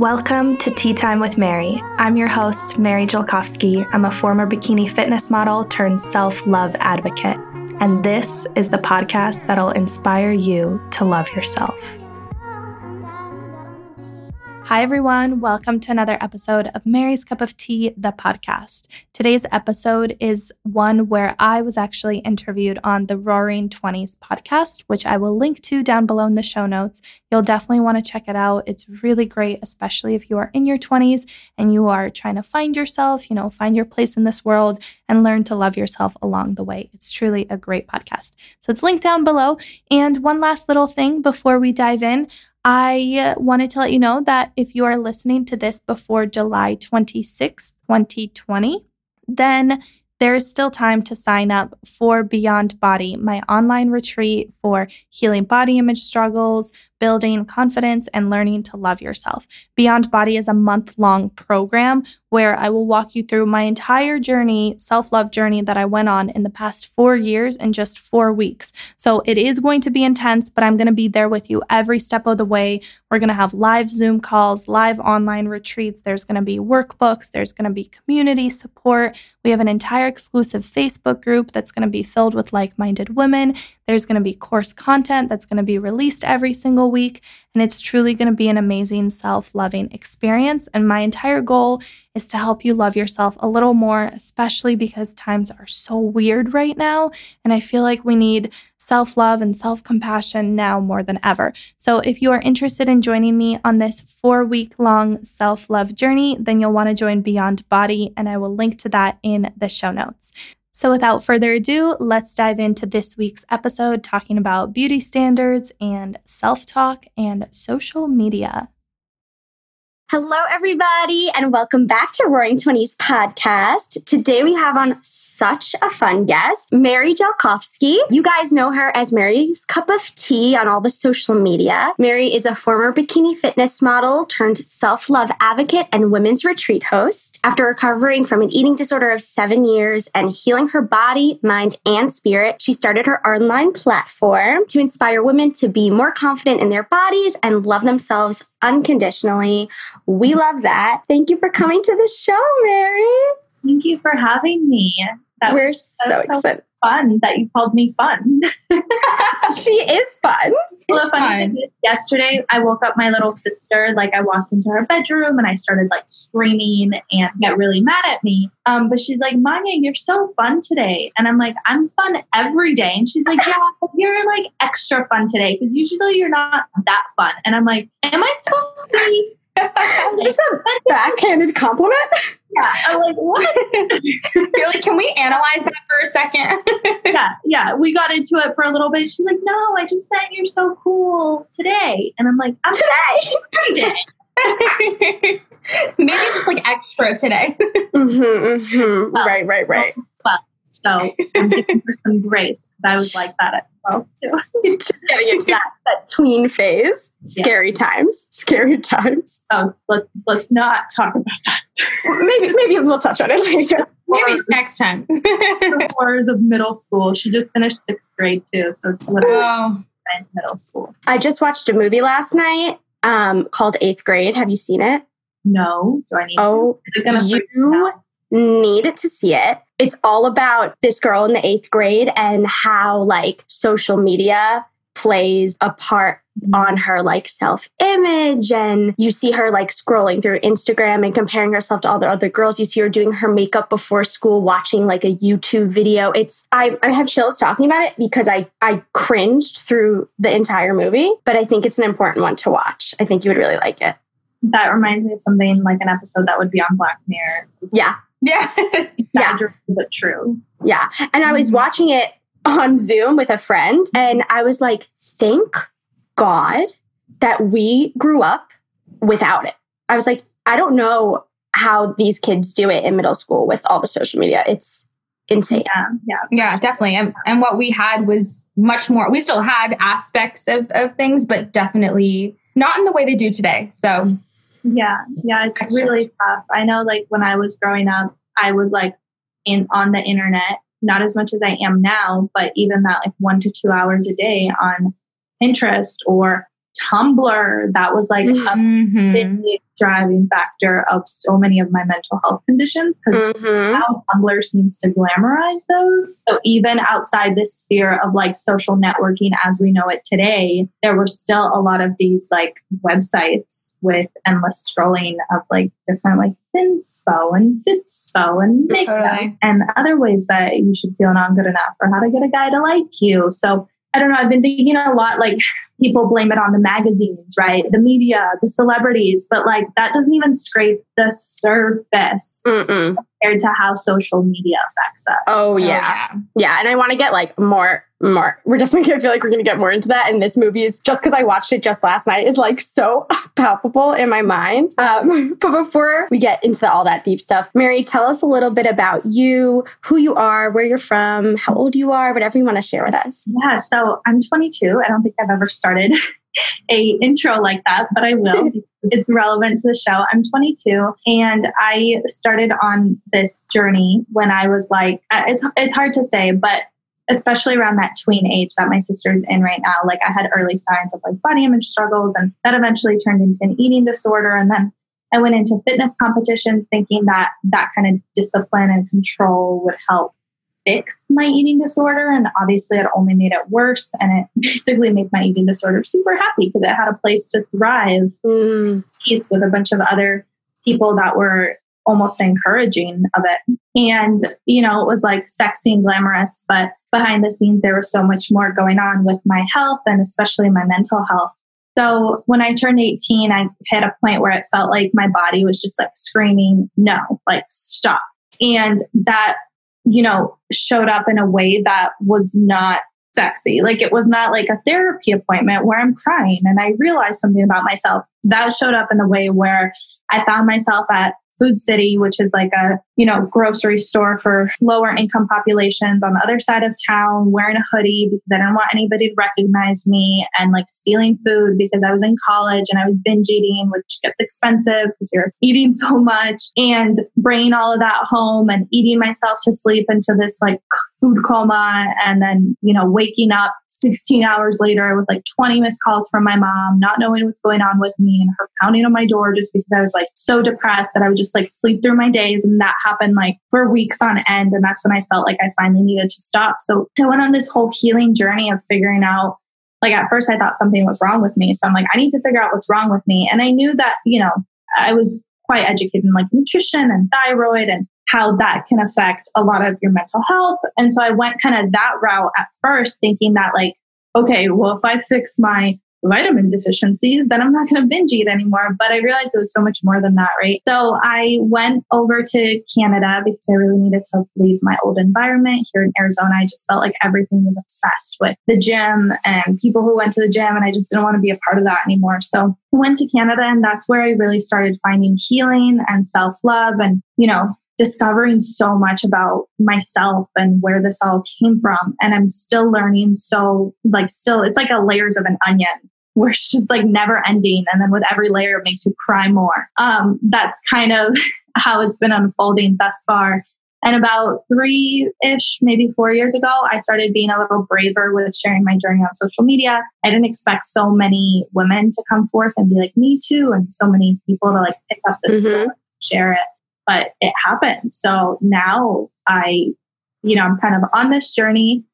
Welcome to Tea Time with Mary. I'm your host, Mary Jelkovsky. I'm a former bikini fitness model turned self love advocate. And this is the podcast that'll inspire you to love yourself. Hi, everyone. Welcome to another episode of Mary's Cup of Tea, the podcast. Today's episode is one where I was actually interviewed on the Roaring 20s podcast, which I will link to down below in the show notes. You'll definitely want to check it out. It's really great, especially if you are in your 20s and you are trying to find yourself, you know, find your place in this world and learn to love yourself along the way. It's truly a great podcast. So it's linked down below. And one last little thing before we dive in. I wanted to let you know that if you are listening to this before July 26, 2020, then there is still time to sign up for Beyond Body, my online retreat for healing body image struggles, building confidence, and learning to love yourself. Beyond Body is a month long program where I will walk you through my entire journey, self love journey that I went on in the past four years in just four weeks. So it is going to be intense, but I'm going to be there with you every step of the way. We're going to have live Zoom calls, live online retreats. There's going to be workbooks, there's going to be community support. We have an entire exclusive Facebook group that's going to be filled with like minded women. There's going to be course content that's going to be released every single week. And it's truly going to be an amazing self loving experience. And my entire goal is to help you love yourself a little more, especially because times are so weird right now. And I feel like we need self love and self compassion now more than ever. So if you are interested in joining me on this four week long self love journey, then you'll want to join Beyond Body. And I will link to that in the show notes. So, without further ado, let's dive into this week's episode talking about beauty standards and self talk and social media. Hello, everybody, and welcome back to Roaring Twenties podcast. Today we have on such a fun guest, Mary Jelkovsky. You guys know her as Mary's Cup of Tea on all the social media. Mary is a former bikini fitness model turned self love advocate and women's retreat host. After recovering from an eating disorder of seven years and healing her body, mind, and spirit, she started her online platform to inspire women to be more confident in their bodies and love themselves unconditionally. We love that. Thank you for coming to the show, Mary. Thank you for having me. That We're was, so excited. fun that you called me fun. she is fun. Well, fun. Yesterday, I woke up my little sister. Like, I walked into her bedroom and I started like screaming and get really mad at me. Um, but she's like, Maya, you're so fun today. And I'm like, I'm fun every day. And she's like, Yeah, you're like extra fun today because usually you're not that fun. And I'm like, Am I supposed to be is this a backhanded compliment? Yeah. I'm like, what? You're like, can we analyze that for a second? yeah, yeah. We got into it for a little bit. She's like, no, I just meant you're so cool today. And I'm like, I'm today. today. Maybe just like extra today. Mm-hmm, mm-hmm. Well, right, right, right. Well, so I'm looking for some grace because I was like that at 12 too. Just getting into that, that tween phase. Scary yeah. times. Scary times. Oh, let, let's not talk about that. maybe maybe we'll touch on it later. Maybe next time. the horrors of middle school. She just finished sixth grade too, so it's literally oh. middle school. I just watched a movie last night um, called Eighth Grade. Have you seen it? No. Do I need? Oh, you need to see it. It's all about this girl in the eighth grade and how like social media plays a part on her like self image and you see her like scrolling through Instagram and comparing herself to all the other girls. You see her doing her makeup before school watching like a YouTube video. It's I, I have chills talking about it because I I cringed through the entire movie but I think it's an important one to watch. I think you would really like it. That reminds me of something like an episode that would be on Black Mirror. Yeah yeah. yeah. But true. Yeah. And I was mm-hmm. watching it on Zoom with a friend and I was like, thank God that we grew up without it. I was like, I don't know how these kids do it in middle school with all the social media. It's insane. Yeah. Yeah. Yeah, definitely. And, and what we had was much more, we still had aspects of, of things, but definitely not in the way they do today. So yeah, yeah, it's Extra. really tough. I know, like when I was growing up, I was like in on the internet, not as much as I am now, but even that like one to two hours a day on Pinterest or Tumblr. That was like a Mhm. big driving factor of so many of my mental health conditions because Mhm. how Tumblr seems to glamorize those. So even outside this sphere of like social networking as we know it today, there were still a lot of these like websites with endless scrolling of like different like Thinspo and Fitspo and makeup Totally. and other ways that you should feel not good enough or how to get a guy to like you. So I don't know. I've been thinking a lot like people blame it on the magazines, right? The media, the celebrities, but like that doesn't even scrape the surface Mm-mm. Compared to how social media affects us. Oh Oh, yeah. Yeah, and I want to get like more, more. We're definitely gonna feel like we're gonna get more into that. And this movie is just because I watched it just last night is like so palpable in my mind. Um, but before we get into all that deep stuff, Mary, tell us a little bit about you, who you are, where you're from, how old you are, whatever you want to share with us. Yeah, so I'm 22. I don't think I've ever started a intro like that, but I will. it's relevant to the show. I'm 22 and I started on this journey when I was like it's it's hard to say, but especially around that tween age that my sister's in right now, like I had early signs of like body image struggles and that eventually turned into an eating disorder and then I went into fitness competitions thinking that that kind of discipline and control would help fix my eating disorder. And obviously, it only made it worse. And it basically made my eating disorder super happy because it had a place to thrive Mm, piece with a bunch of other people that were almost encouraging of it. And, you know, it was like sexy and glamorous, but behind the scenes, there was so much more going on with my health and especially my mental health. So when I turned 18, I hit a point where it felt like my body was just like screaming, no, like stop. And that, you know, showed up in a way that was not sexy. Like it was not like a therapy appointment where I'm crying and I realized something about myself. That showed up in the way where I found myself at Food City, which is like a, you know, grocery store for lower income populations on the other side of town, wearing a hoodie because I didn't want anybody to recognize me and like stealing food because I was in college and I was binge eating, which gets expensive because you're eating so much and bringing all of that home and eating myself to sleep into this like food coma and then, you know, waking up 16 hours later with like 20 missed calls from my mom, not knowing what's going on with me and her pounding on my door just because I was like so depressed that I would just like sleep through my days. And that happened like for weeks on end. And that's when I felt like I finally needed to stop. So I went on this whole healing journey of figuring out like at first I thought something was wrong with me. So I'm like, I need to figure out what's wrong with me. And I knew that, you know, I was quite educated in like nutrition and thyroid and how that can affect a lot of your mental health. And so I went kind of that route at first, thinking that like, okay, well, if I fix my vitamin deficiencies, then I'm not going to binge eat anymore. But I realized it was so much more than that, right? So I went over to Canada because I really needed to leave my old environment here in Arizona. I just felt like everything was obsessed with the gym and people who went to the gym, and I just didn't want to be a part of that anymore. So I went to Canada, and that's where I really started finding healing and self love and, you know, discovering so much about myself and where this all came from. And I'm still learning. So, like, still, it's like a layers of an onion where it's just like never ending. And then with every layer, it makes you cry more. Um, that's kind of how it's been unfolding thus far. And about three ish, maybe four years ago, I started being a little braver with sharing my journey on social media. I didn't expect so many women to come forth and be like, me too. And so many people to like pick up this, Mhm. share it but it happened. So now I, you know, I'm kind of on this journey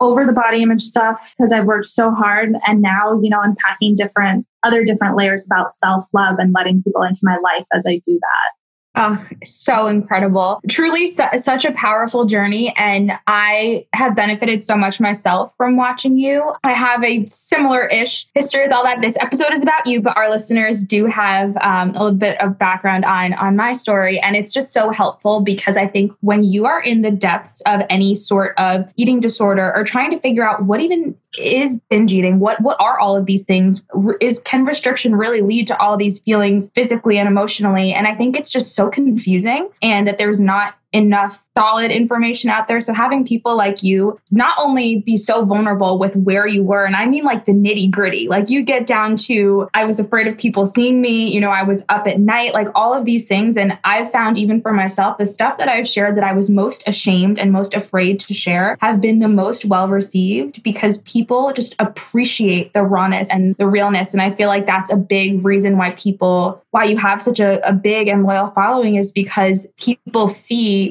over the body image stuff because I've worked so hard. And now, you know, unpacking different, other different layers about self love and letting people into my life as I do that. Oh, so incredible. Truly su- such a powerful journey. And I have benefited so much myself from watching you. I have a similar ish history with all that. This episode is about you, but our listeners do have um, a little bit of background on, on my story. And it's just so helpful because I think when you are in the depths of any sort of eating disorder or trying to figure out what even is binge eating, what, what are all of these things? Is can restriction really lead to all these feelings physically and emotionally? And I think it's just so confusing and that there's not enough solid information out there. So having people like you not only be so vulnerable with where you were, and I mean like the nitty gritty, like you get down to, I was afraid of people seeing me, you know, I was up at night, like all of these things. And I've found even for myself, the stuff that I've shared that I was most ashamed and most afraid to share have been the most well received because people just appreciate the rawness and the realness. And I feel like that's a big reason why people, why you have such a, a big and loyal following is because people see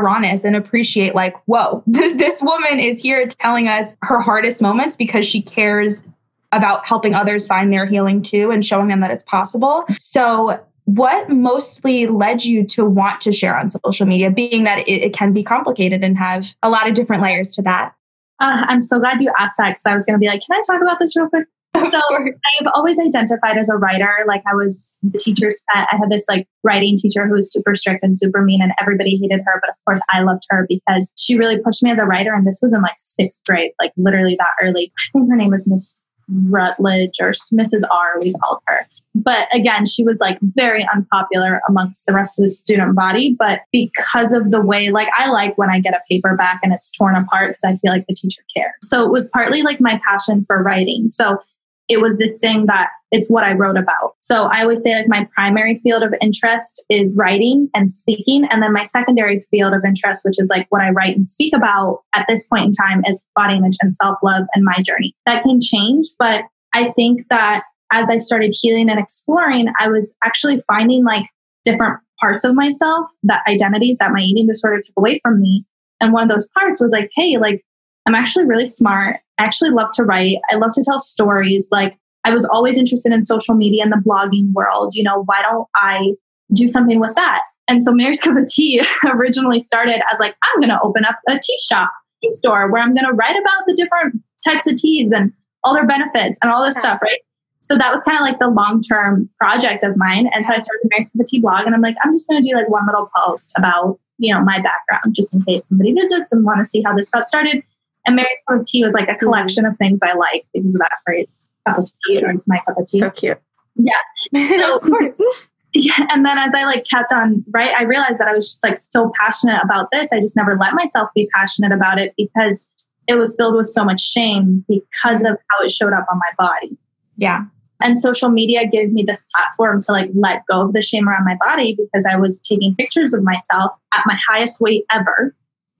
rawness and appreciate like whoa this woman is here telling us her hardest moments because she cares about helping others find their healing too and showing them that it's possible. So what mostly led you to want to share on social media being that it, it can be complicated and have a lot of different layers to that? Uh, i'm so glad you asked that because i was going to be like can i talk about this real quick so I've always identified as a writer. Like I was the teacher's pet. I had this like writing teacher who was super strict and super mean, and everybody hated her. But of course, I loved her because she really pushed me as a writer. And this was in like sixth grade, like literally that early. I think her name was Miss Rutledge or Mrs. R. We called her. But again, she was like very unpopular amongst the rest of the student body. But because of the way, like, I like when I get a paper back and it's torn apart because I feel like the teacher cares. So it was partly like my passion for writing. So it was this thing that it's what I wrote about. So I always say like my primary field of interest is writing and speaking. And then my secondary field of interest, which is like what I write and speak about at this point in time is body image and self love and my journey. That can change, but I think that as I started healing and exploring, I was actually finding like different parts of myself, that identities that my eating disorder took away from me. And one of those parts was like, hey, like I'm actually really smart. I actually love to write. I love to tell stories. Like I was always interested in social media and the blogging world. You know, why don't I do something with that? And so Mary's Cup of Tea originally started as like, I'm going to open up a tea shop, tea store where I'm going to write about the different types of teas and all their benefits and all this stuff, right? So that was kind of like the long term project of mine. And so I started Mary's Cup of Tea blog and I'm like, I'm just going to do like one little post about, you know, my background just in case somebody visits and want to see how this got started. And Mary's Cup of Tea was like a mm-hmm. collection of things I like because of that phrase, cup of tea, or it's my cup of tea. So cute. Yeah. So, of course. Yeah. And then as I like kept on, right, I realized that I was just like so passionate about this. I just never let myself be passionate about it because it was filled with so much shame because of how it showed up on my body. Yeah. And social media gave me this platform to like let go of the shame around my body because I was taking pictures of myself at my highest weight ever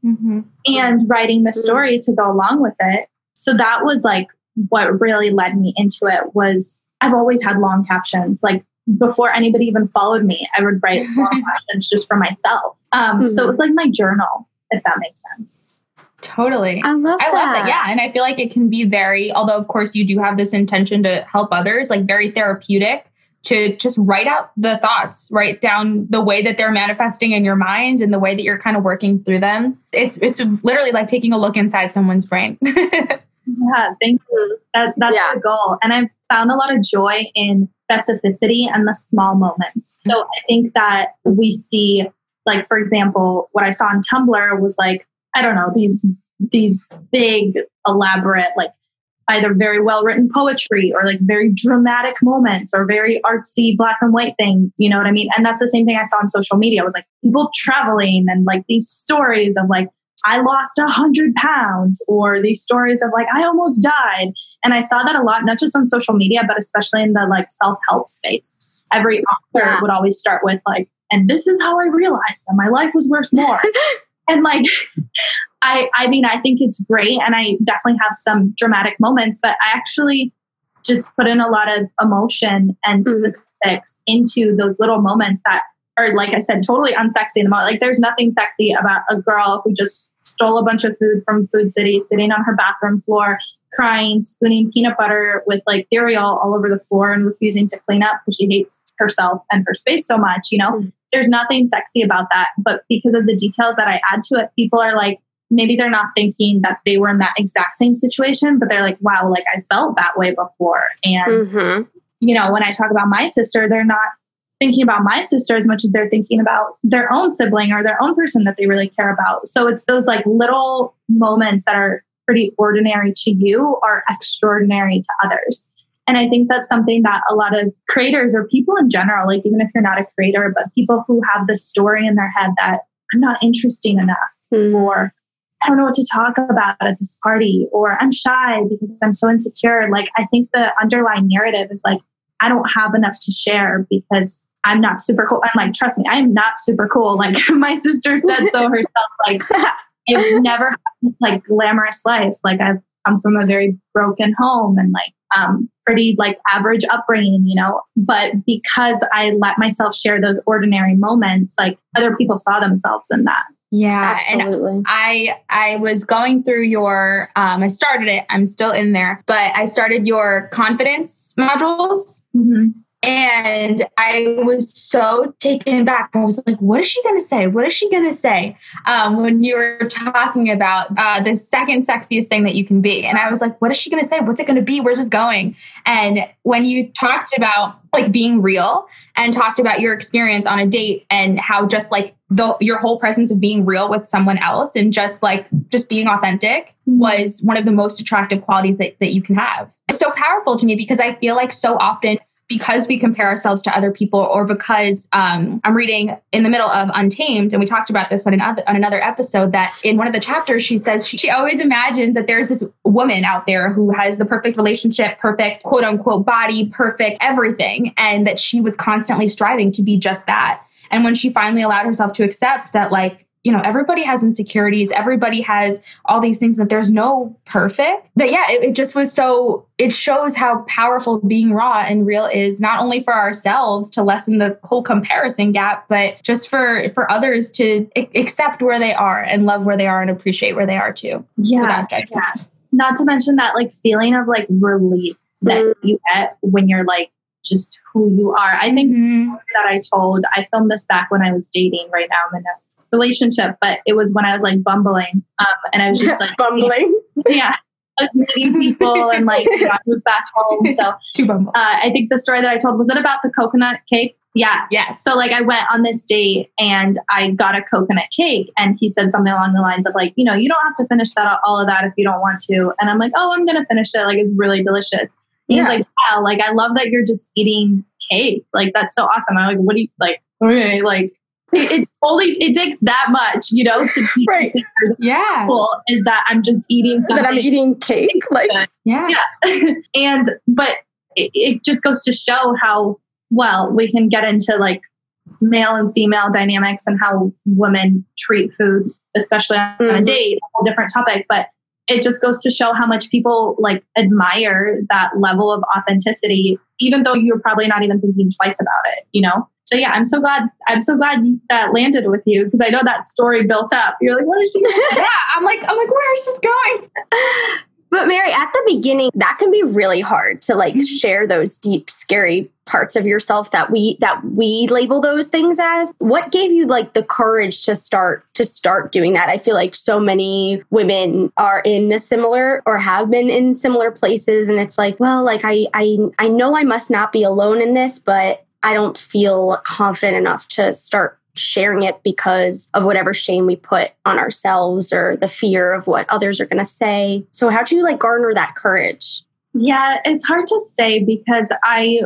mm-hmm. and writing the story to go along with it. So that was like what really led me into it was I've always had long captions. Like before anybody even followed me, I would write long captions just for myself. Um, mm-hmm. So it was like my journal, if that makes sense. Totally. I love I that. love that. Yeah. And I feel like it can be very, although of course you do have this intention to help others, like very therapeutic to just write out the thoughts, write down the way that they're manifesting in your mind and the way that you're kind of working through them. It's it's literally like taking a look inside someone's brain. yeah, thank you. That, that's yeah. the goal. And I've found a lot of joy in specificity and the small moments. So I think that we see, like, for example, what I saw on Tumblr was like, I don't know, these these big, elaborate, like either very well written poetry or like very dramatic moments or very artsy black and white things. You know what I mean? And that's the same thing I saw on social media. It was like people traveling and like these stories of like, I lost a hundred pounds or these stories of like, I almost died. And I saw that a lot, not just on social media, but especially in the like self help space. Every author yeah. would always start with like, and this is how I realized that my life was worth more. and like I, I mean, I think it's great, and I definitely have some dramatic moments, but I actually just put in a lot of emotion and mm. specifics into those little moments that are, like I said, totally unsexy in the moment. Like, there's nothing sexy about a girl who just stole a bunch of food from Food City, sitting on her bathroom floor, crying, spooning peanut butter with like cereal all over the floor, and refusing to clean up because she hates herself and her space so much. You know, mm. There's nothing sexy about that, but because of the details that I add to it, people are like maybe they're not thinking that they were in that exact same situation, but they're like, wow, like I felt that way before. And, mm-hmm. you know, when I talk about my sister, they're not thinking about my sister as much as they're thinking about their own sibling or their own person that they really care about. So it's those like little moments that are pretty ordinary to you are extraordinary to others. And I think that's something that a lot of creators or people in general, like even if you're not a creator, but people who have the story in their head that I'm not interesting enough, Mm. or I don't know what to talk about at this party, or I'm shy because I'm so insecure. Like, I think the underlying narrative is like, I don't have enough to share because I'm not super cool. I'm like, trust me, I am not super cool. Like, my sister said so herself. Like, I've never had like glamorous life. Like, I've come from a very broken home and like, um, pretty like average upbringing, you know. But because I let myself share those ordinary moments, like other people saw themselves in that. Yeah. And Absolutely. I I was going through your um I started it. I'm still in there, but I started your confidence modules and I was so taken back. I was like, what is she going to say? What is she going to say? Um, when you were talking about uh, the second sexiest thing that you can be. And I was like, what is she going to say? What's it going to be? Where's this going? And when you talked about like being real and talked about your experience on a date and how just like the your whole presence of being real with someone else and just like just being authentic was one of the most attractive qualities that, that you can have. It's so powerful to me because I feel like so often because we compare ourselves to other people or because um, I'm reading in the middle of Untamed, and we talked about this on another, on another episode, that in one of the chapters, she says she, she always imagined that there's this woman out there who has the perfect relationship, perfect quote unquote body, perfect everything, and that she was constantly striving to be just that. And when she finally allowed herself to accept that, like, you know, everybody has insecurities, everybody has all these things that there's no perfect. But yeah, it, it just was so, it shows how powerful being raw and real is, not only for ourselves to lessen the whole comparison gap, but just for for others to a- accept where they are and love where they are and appreciate where they are too. Yeah. yeah. Not to mention that like feeling of like relief that Mm. you get when you're like just who you are. I think Mhm. that I told, I filmed this back when I was dating. Right now I'm in a relationship, but it was when I was like bumbling. Um, and I was just like, Bumbling. yeah, I was meeting people and like you know, I moved back home. So uh, Too bumble. I think the story that I told was it about the coconut cake? Yeah. yes. So like I went on this date and I got a coconut cake and he said something along the lines of like, you know, you don't have to finish that all of that if you don't want to. And I'm like, oh, I'm gonna finish it. Like it's really delicious. Yeah. He's like, wow, like I love that you're just eating cake. Like that's so awesome. I'm like, what do you like? Okay, like it, it only it takes that much, you know, to be Right. yeah. cool. Is that I'm just eating something that I'm eating cake. Like, Yeah. yeah. and but it, it just goes to show how well we can get into like male and female dynamics and how women treat food, especially on a Mhm. date, a whole different topic. But it just goes to show how much people like admire that level of authenticity, even though you're probably not even thinking twice about it, you know? So yeah, I'm so glad. I'm so glad that landed with you because I know that story built up. You're like, what is she? yeah. I'm like, I'm like, where is this going? but Mary, at the beginning, that can be really hard to like mm-hmm. share those deep, scary parts of yourself that we that we label those things as. What gave you like the courage to start to start doing that? I feel like so many women are in a similar or have been in similar places, and it's like, well, like I I I know I must not be alone in this, but I don't feel confident enough to start sharing it because of whatever shame we put on ourselves or the fear of what others are going to say. So how do you like garner that courage? Yeah, it's hard to say because I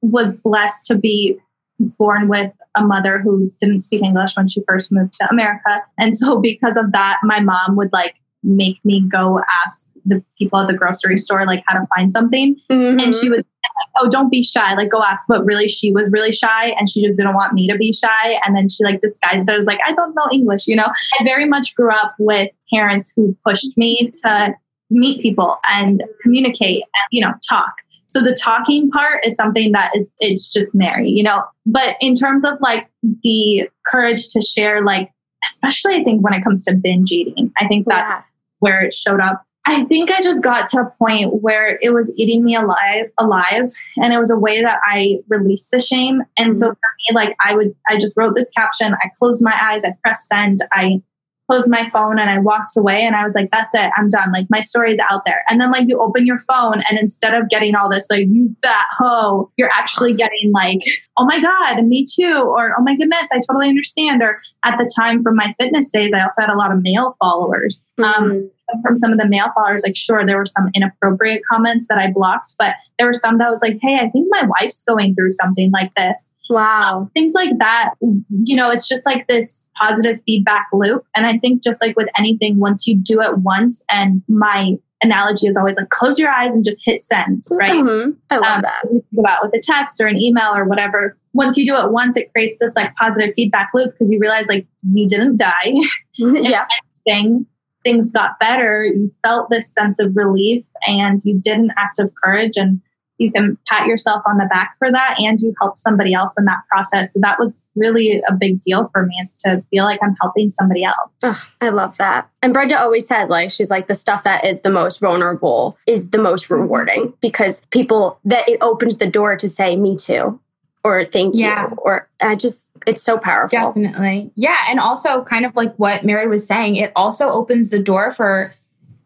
was blessed to be born with a mother who didn't speak English when she first moved to America. And so because of that, my mom would like make me go ask the people at the grocery store like how to find something. And she mm-hmm. would say, like, oh, don't be shy. Like go ask. But really she was really shy and she just didn't want me to be shy. And then she like disguised it as like, I don't know English, you know? I very much grew up with parents who pushed me to meet people and communicate and you know talk so the talking part is something that is it's just mary you know but in terms of like the courage to share like especially i think when it comes to binge eating i think that's Yeah. where it showed up i think i just got to a point where it was eating me alive alive and it was a way that i released the shame and so for me like i would i just wrote this caption i closed my eyes i pressed send i closed my phone and I walked away and I was like, that's it, I'm done. Like my story's out there. And then like you open your phone and instead of getting all this, like, you fat hoe, you're actually getting like, oh my God, me too. Or oh my goodness, I totally understand. Or at the time from my fitness days, I also had a lot of male followers. Um, Mm. From some of the male followers, like, sure, there were some inappropriate comments that I blocked, but there were some that was like, hey, I think my wife's going through something like this. Wow. Things like that. You know, it's just like this positive feedback loop. And I think just like with anything, once you do it once, and my analogy is always like close your eyes and just hit send, right? Mhm. I love Um, that. think about with a text or an email or whatever. Once you do it once, it creates this like positive feedback loop because you realize like you didn't die. yeah. thing things got better you felt this sense of relief and you did an act of courage and you can pat yourself on the back for that and you helped somebody else in that process. So that was really a big deal for me is to feel like i'm helping somebody else. Ugh, I love that. And Brenda always says, like, she's like, the stuff that is the most vulnerable is the most rewarding because people that it opens the door to say, me too, or thank Yeah. you, or I just, it's so powerful. Definitely. Yeah. And also, kind of like what Mary was saying, it also opens the door for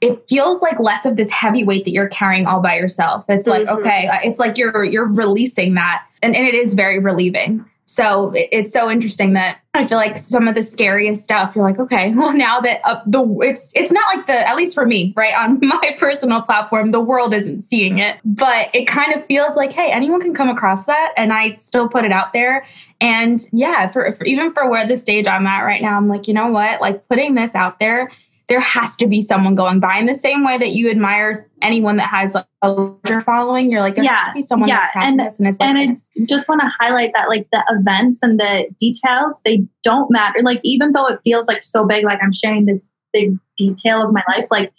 it feels like less of this heavy weight that you're carrying all by yourself. It's like, Mhm. okay, uh, it's like you're you're releasing that. And, and it is very relieving. So it's so interesting that I feel like some of the scariest stuff, you're like, okay, well now that uh, the it's it's not like the at least for me, right on my personal platform, the world isn't seeing it, but it kind of feels like, hey, anyone can come across that, and I still put it out there. And yeah, for, for even for where the stage I'm at right now, I'm like, you know what, like putting this out there, there has to be someone going by in the same way that you admire anyone that has like a larger following. You're like, there has Yeah, to be someone yeah, that's past and- this and it's like and I just want to highlight that like the events and the details they don't matter. Like even though it feels like so big like i'm sharing this big detail of my life like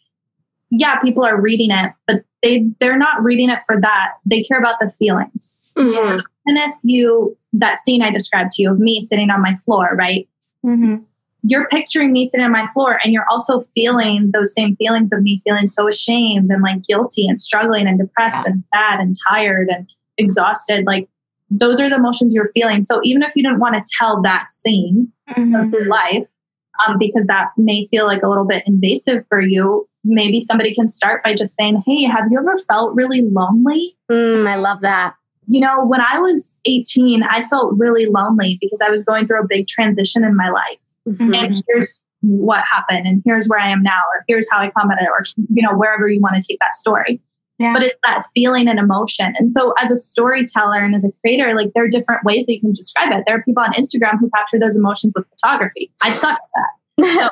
yeah people are reading it but they they're not reading it for that. They care about the feelings. Mhm. and if you that scene i described to you of me sitting on my floor right? Mhm. You're picturing me sitting on my floor and you're also feeling those same feelings of me feeling so ashamed and like guilty and struggling and depressed and sad and tired and exhausted like those are the emotions you're feeling so even if you didn't want to tell that scene Mhm. of your life um, because that may feel like a little bit invasive for you maybe somebody can start by just saying hey have you ever felt really lonely Mm, I love that. you know when i was 18 i felt really lonely because i was going through a big transition in my life Mhm. and here's what happened and here's where I am now or here's how I commented or you know wherever you want to take that story. Yeah. But it's that feeling and emotion. And so as a storyteller and as a creator, like there are different ways that you can describe it. There are people on Instagram who capture those emotions with photography. I suck at that.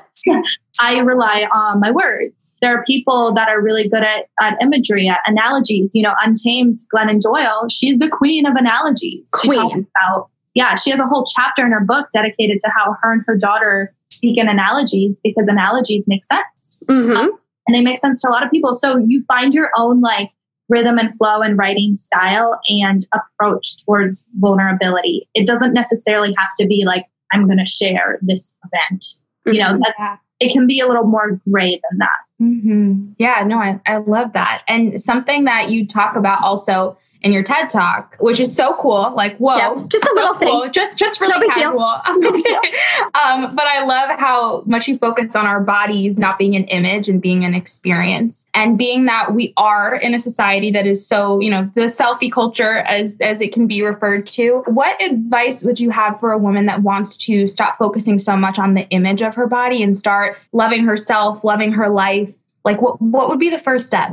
So I rely on my words. There are people that are really good at, at imagery, at analogies. You know, Untamed, Glennon Doyle, she's the queen of analogies. She talks Queen. about yeah, she has a whole chapter in her book dedicated to how her and her daughter speak in analogies because analogies make sense Mhm. and they make sense to a lot of people. So you find your own like rhythm and flow and writing style and approach towards vulnerability. It doesn't necessarily have to be like, I'm going to share this event. You know, Mhm. that's, Yeah. it can be a little more gray than that. hmm Yeah, no, I, I love that. And something that you talk about also in your TED talk, which is so cool. Like, whoa, Yeah, just a so little thing. just just really No big deal. casual. um, but I love how much you focus on our bodies not being an image and being an experience, and being that we are in a society that is so you know the selfie culture as as it can be referred to. What advice would you have for a woman that wants to stop focusing so much on the image of her body and start loving herself, loving her life? Like, what what would be the first step,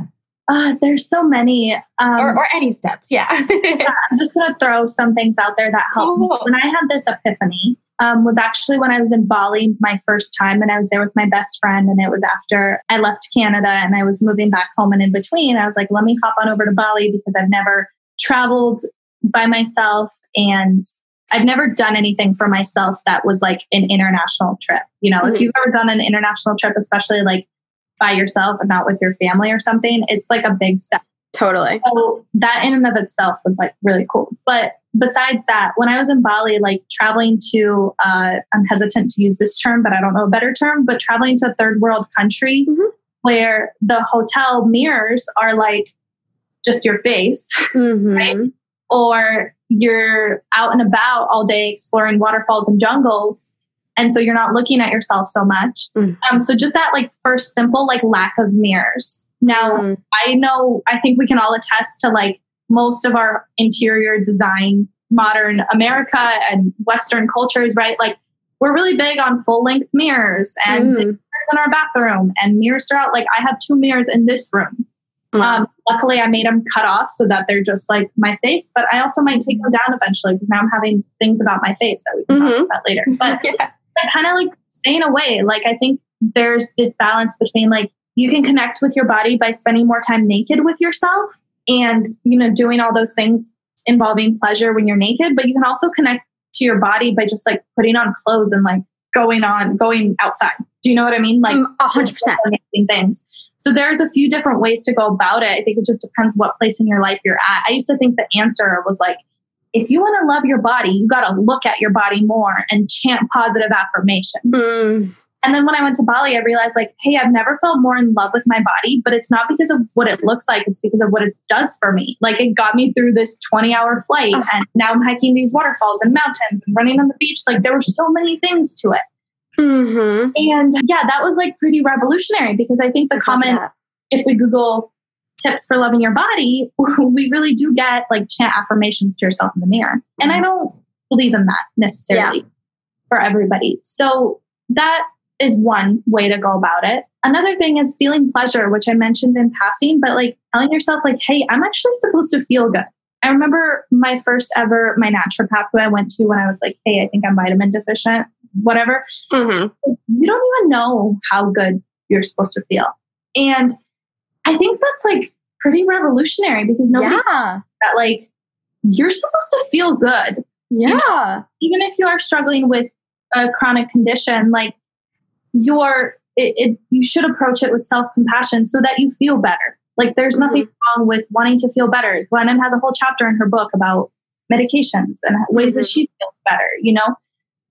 Uh, there's so many. Um, or or any steps? Yeah. I'm just going to throw some things out there that helped me. Cool. When I had this epiphany, um, was actually when I was in Bali my first time, and I was there with my best friend. And it was after I left Canada and I was moving back home. And in between, I was like, let me hop on over to Bali because I've never traveled by myself and I've never done anything for myself that was like an international trip. You know, Mhm. if you've ever done an international trip, especially like by yourself and not with your family or something, it's like a big step. Totally. So that in and of itself was like really cool. But besides that, when I was in Bali, like traveling to, uh, I'm hesitant to use this term, but I don't know a better term, but traveling to a third world country Mhm. where the hotel mirrors are like just your face, Mhm. Right? or you're out and about all day exploring waterfalls and jungles. And so you're not looking at yourself so much. Mm. Um, so just that like first simple like lack of mirrors. Now Mhm. I know, I think we can all attest to like most of our interior design, modern America and Western cultures, right? Like we're really big on full length mirrors and Mm. in our bathroom and mirrors throughout. Like I have two mirrors in this room. Wow. Um, luckily, I made them cut off so that they're just like my face, but I also might take them down eventually because now I'm having things about my face that we can Mhm. talk about later. But yeah. Kind of like staying away. Like I think there's this balance between like you can connect with your body by spending more time naked with yourself and you know doing all those things involving pleasure when you're naked, but you can also connect to your body by just like putting on clothes and like going on going outside. Do you know what I mean? Like Mm, A hundred percent. things. So there's a few different ways to go about it. I think it just depends what place in your life you're at. I used to think the answer was like, if you want to love your body, you got to look at your body more and chant positive affirmations. Mm, And then when I went to Bali, I realized like, hey, I've never felt more in love with my body, but it's not because of what it looks like. It's because of what it does for me. Like it got me through this 20 hour flight Ugh. and now I'm hiking these waterfalls and mountains and running on the beach. Like there were so many things to it. mhm. And yeah, that was like pretty revolutionary because I think the I common if we Google tips for loving your body, we really do get like chant affirmations to yourself in the mirror. And I don't believe in that necessarily for everybody. So that is one way to go about it. Another thing is feeling pleasure, which I mentioned in passing, but like telling yourself, like, hey, I'm actually supposed to feel good. I remember my first ever, my naturopath who I went to when I was like, hey, I think I'm vitamin deficient, whatever Mhm. you don't even know how good you're supposed to feel. And I think that's like pretty revolutionary because nobody Yeah. that like you're supposed to feel good. Yeah. Even if you are struggling with a chronic condition, like you're it, it you should approach it with self-compassion so that you feel better. Like there's nothing wrong with wanting to feel better. Glennon has a whole chapter in her book about medications and ways that Mhm. she feels better, you know?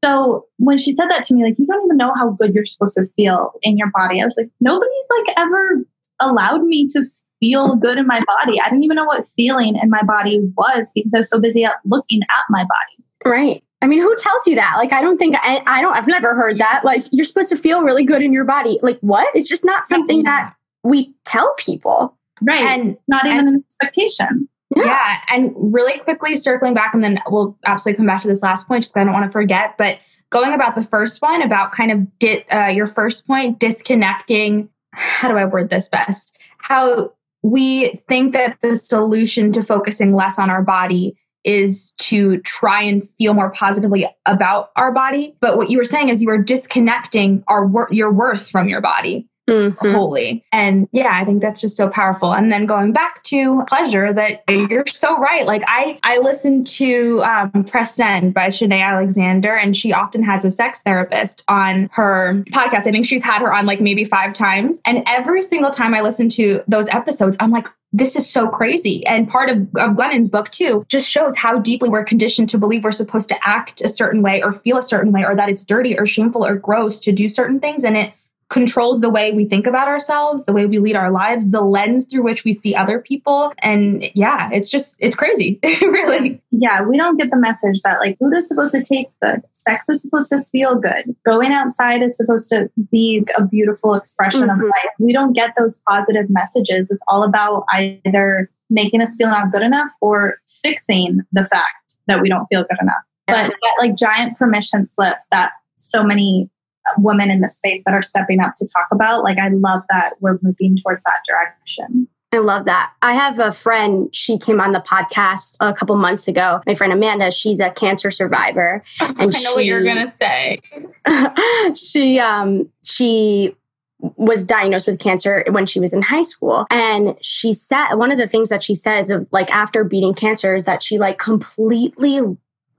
So when she said that to me, like, you don't even know how good you're supposed to feel in your body. I was like, nobody like ever allowed me to feel good in my body. I didn't even know what feeling in my body was because I was so busy at looking at my body. Right. I mean, who tells you that? Like, I don't think I, I don't. I've never heard that. Like, you're supposed to feel really good in your body. Like, what? It's just not something that we tell people. Right. And not even an expectation. Yeah. And really quickly circling back, and then we'll absolutely come back to this last point just because I don't want to forget. But going about the first one, about kind of di- uh, your first point, disconnecting. How do I word this best? How we think that the solution to focusing less on our body is to try and feel more positively about our body. But what you were saying is you were disconnecting our wor- your worth from your body Mhm. wholly. And yeah, I think that's just so powerful. And then going back to pleasure, that you're so right. Like I, I listened to um, Press Send by Shanae Alexander, and she often has a sex therapist on her podcast. I think she's had her on like maybe five times. And every single time I listen to those episodes, I'm like, this is so crazy. And part of, of Glennon's book, too, just shows how deeply we're conditioned to believe we're supposed to act a certain way or feel a certain way or that it's dirty or shameful or gross to do certain things. And it controls the way we think about ourselves, the way we lead our lives, the lens through which we see other people. And yeah, it's just, it's crazy, really. Yeah, we don't get the message that like food is supposed to taste good, sex is supposed to feel good, going outside is supposed to be a beautiful expression of Mhm. life. We don't get those positive messages. It's all about either making us feel not good enough or fixing the fact that we don't feel good enough. But that like giant permission slip that so many women in the space that are stepping up to talk about, like I love that we're moving towards that direction. I love that. I have a friend, she came on the podcast a couple months ago. My friend Amanda, she's a cancer survivor. And I know what you're going to say. she um she was diagnosed with cancer when she was in high school and she said one of the things that she says of like after beating cancer is that she like completely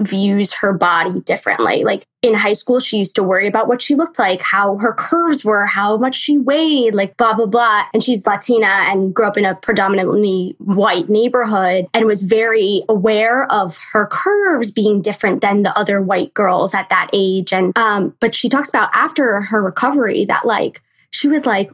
views her body differently. Like in high school she used to worry about what she looked like how her curves were how much she weighed like blah blah blah. And she's latina and grew up in a predominantly white neighborhood and was very aware of her curves being different than the other white girls at that age. And um but she talks about after her recovery that like she was like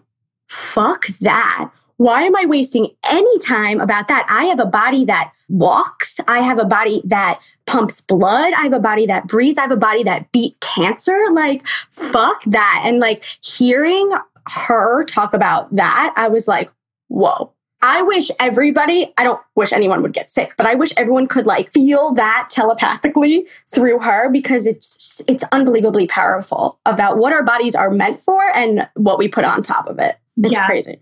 fuck that why am I wasting any time about that? I have a body that walks. I have a body that pumps blood. I have a body that breathes. I have a body that beat cancer. Like, fuck that. And like hearing her talk about that, I was like, whoa. I wish everybody, I don't wish anyone would get sick, but I wish everyone could like feel that telepathically through her because it's it's unbelievably powerful about what our bodies are meant for and what we put on top of it. It's Yeah. crazy.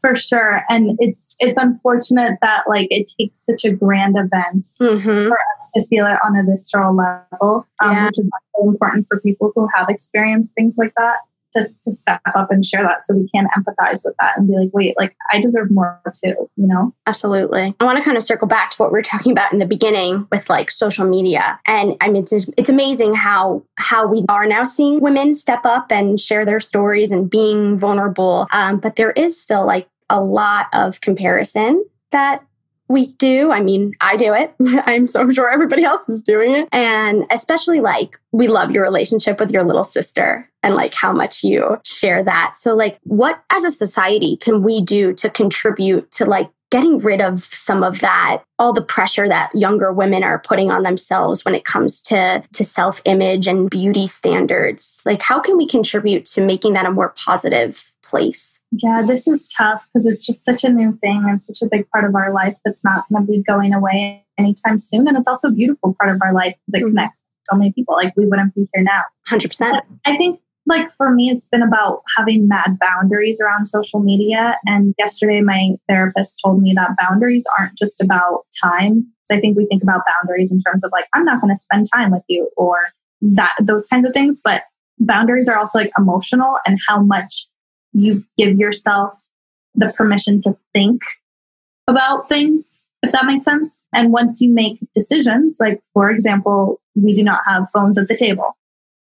For sure. And it's it's unfortunate that like it takes such a grand event Mm-hmm. for us to feel it on a visceral level, um, Yeah. which is so important for people who have experienced things like that to, to step up and share that so we can empathize with that and be like, wait, like I deserve more too, you know? Absolutely. I want to kind of circle back to what we were talking about in the beginning with like social media. And I mean, it's, it's amazing how, how we are now seeing women step up and share their stories and being vulnerable. Um, but there is still like a lot of comparison that we do. I mean, I do it. I'm so sure everybody else is doing it. And especially like we love your relationship with your little sister and like how much you share that. So like what as a society can we do to contribute to like getting rid of some of that all the pressure that younger women are putting on themselves when it comes to to self-image and beauty standards. Like how can we contribute to making that a more positive place? Yeah, this is tough because it's just such a new thing and such a big part of our life that's not going to be going away anytime soon. And it's also a beautiful part of our life because it Mhm. connects so many people. Like we wouldn't be here now. 100%. I think like for me, it's been about having mad boundaries around social media. And yesterday, my therapist told me that boundaries aren't just about time. So I think we think about boundaries in terms of like, I'm not going to spend time with you or that, those kinds of things. But boundaries are also like emotional and how much you give yourself the permission to think about things, if that makes sense. And once you make decisions, like for example, we do not have phones at the table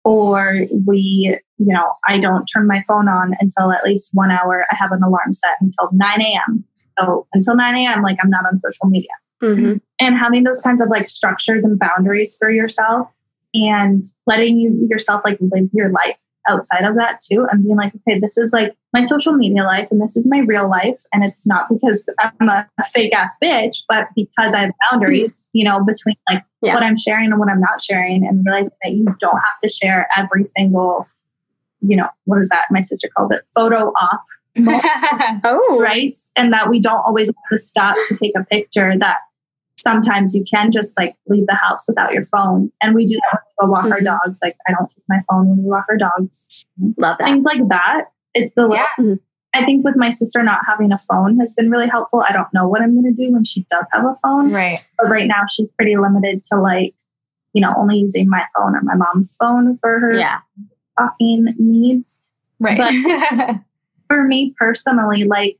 or we, you know, I don't turn my phone on until at least one hour. I have an alarm set until 9 a.m. So until 9 a.m., like I'm not on social media. Mhm. And having those kinds of like structures and boundaries for yourself and letting you yourself like live your life outside of that too and being like, okay, this is like my social media life and this is my real life. And it's not because I'm a, a fake ass bitch, but because I have boundaries, you know, between like Yeah. what I'm sharing and what I'm not sharing and realizing that you don't have to share every single, you know, what is that? My sister calls it photo op, Oh, right? And that we don't always have to stop to take a picture that sometimes you can just like leave the house without your phone. And we do that when we go walk our Mhm. dogs. Like I don't take my phone when we walk our dogs. Love that. Things like that. It's the Yeah. Mhm. I think with my sister not having a phone has been really helpful. I don't know what I'm going to do when she does have a phone, right. but right now she's pretty limited to like, you know, only using my phone or my mom's phone for her Yeah. talking needs. Right. But for me personally, like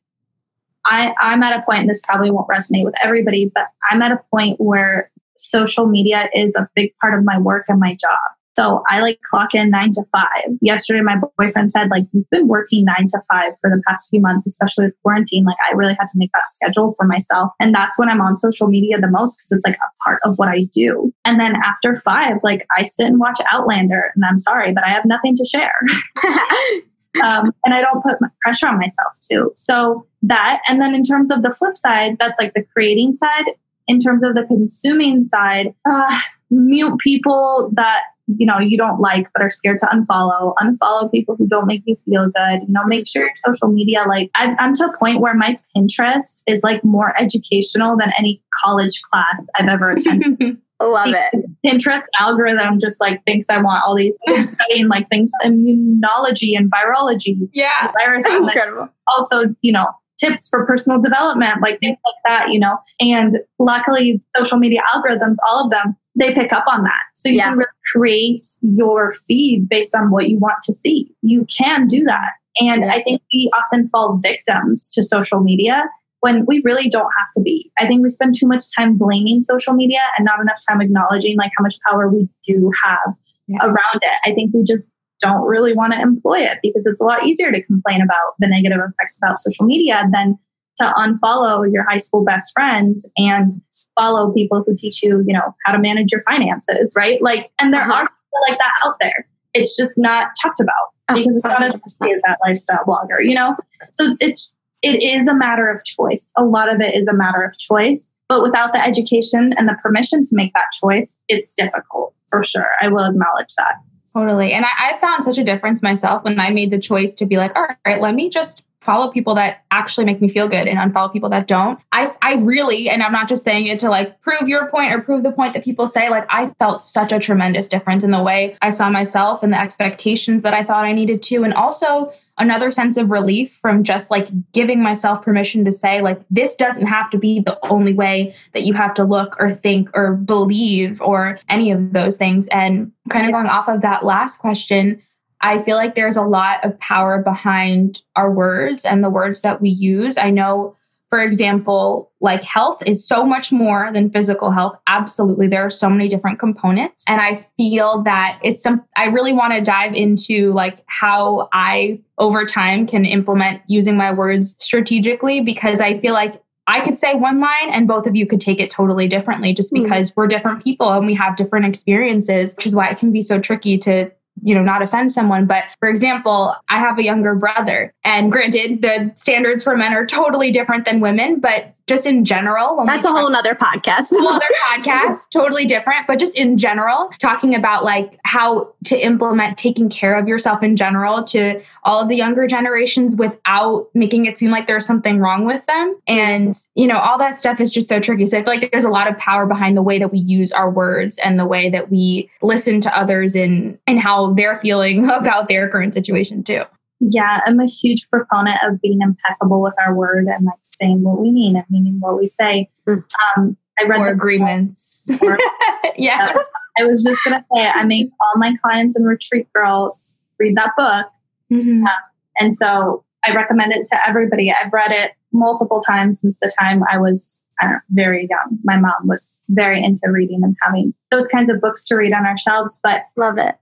I, I'm at a point, and this probably won't resonate with everybody, but I'm at a point where social media is a big part of my work and my job. So I like clock in nine to five. Yesterday, my boyfriend said, like, you've been working nine to five for the past few months, especially with quarantine. Like, I really had to make that schedule for myself. And that's when I'm on social media the most because it's like a part of what I do. And then after five, like, I sit and watch Outlander. And I'm sorry, but I have nothing to share. um, and I don't put pressure on myself too. So that, and then in terms of the flip side, that's like the creating side. In terms of the consuming side, uh, mute people that you know you don't like but are scared to unfollow. Unfollow people who don't make you feel good. You know, make sure your social media. Like I've, I'm to a point where my Pinterest is like more educational than any college class I've ever attended. Love it. Pinterest algorithm just like thinks I want all these things studying like things immunology and virology, yeah. virus, like Incredible. also you know tips for personal development, like things like that, you know. And luckily, social media algorithms, all of them, they pick up on that, so you Yeah. can really create your feed based on what you want to see. You can do that, and Yeah. I think we often fall victims to social media when we really don't have to be. I think we spend too much time blaming social media and not enough time acknowledging like how much power we do have Yeah. around it. I think we just don't really want to employ it because it's a lot easier to complain about the negative effects about social media than to unfollow your high school best friend and follow people who teach you, you know, how to manage your finances, right? Like, and there Uh-huh. are people like that out there. It's just not talked about Oh, because it's not as 100%. sexy as that lifestyle blogger, you know? So it's, it's it is a matter of choice. A lot of it is a matter of choice. But without the education and the permission to make that choice, it's difficult for sure. I will acknowledge that. Totally. And I, I found such a difference myself when I made the choice to be like, all right, let me just follow people that actually make me feel good and unfollow people that don't. I I really and I'm not just saying it to like prove your point or prove the point that people say like I felt such a tremendous difference in the way I saw myself and the expectations that I thought I needed to and also another sense of relief from just like giving myself permission to say like this doesn't have to be the only way that you have to look or think or believe or any of those things and kind of going off of that last question I feel like there's a lot of power behind our words and the words that we use. I know, for example, like health is so much more than physical health. Absolutely. There are so many different components. And I feel that it's some, I really want to dive into like how I over time can implement using my words strategically because I feel like I could say one line and both of you could take it totally differently just hmm. because mm. we're different people and we have different experiences, which is why it can be so tricky to you know, not offend someone. But for example, I have a younger brother, and granted, the standards for men are totally different than women, but just in general. That's a whole other podcast. whole other podcast, totally different. But just in general, talking about like how to implement taking care of yourself in general to all of the younger generations without making it seem like there's something wrong with them. And, you know, all that stuff is just so tricky. So I feel like there's a lot of power behind the way that we use our words and the way that we listen to others in and how they're feeling about their current situation too. Yeah, I'm a huge proponent of being impeccable with our word and like saying what we mean and meaning what we say. Mm. Um, I read Four Agreements. yeah. Uh, I was just gonna say I make all my clients and retreat girls read that book, mm-hmm. uh, and so I recommend it to everybody. I've read it multiple times since the time I was very young. My mom was very into reading and having those kinds of books to read on our shelves. But love it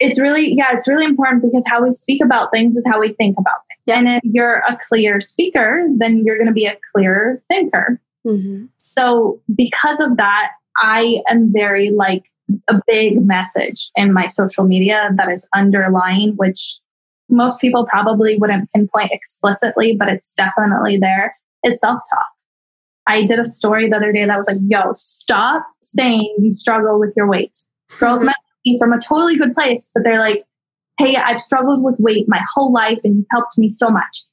it's really yeah it's really important because how we speak about things is how we think about things yeah. and if you're a clear speaker then you're going to be a clear thinker mm-hmm. so because of that i am very like a big message in my social media that is underlying which most people probably wouldn't pinpoint explicitly but it's definitely there is self-talk i did a story the other day that was like yo stop saying you struggle with your weight girls mm-hmm from a totally good place, but they're like, hey, I've struggled with weight my whole life and you've helped me so much.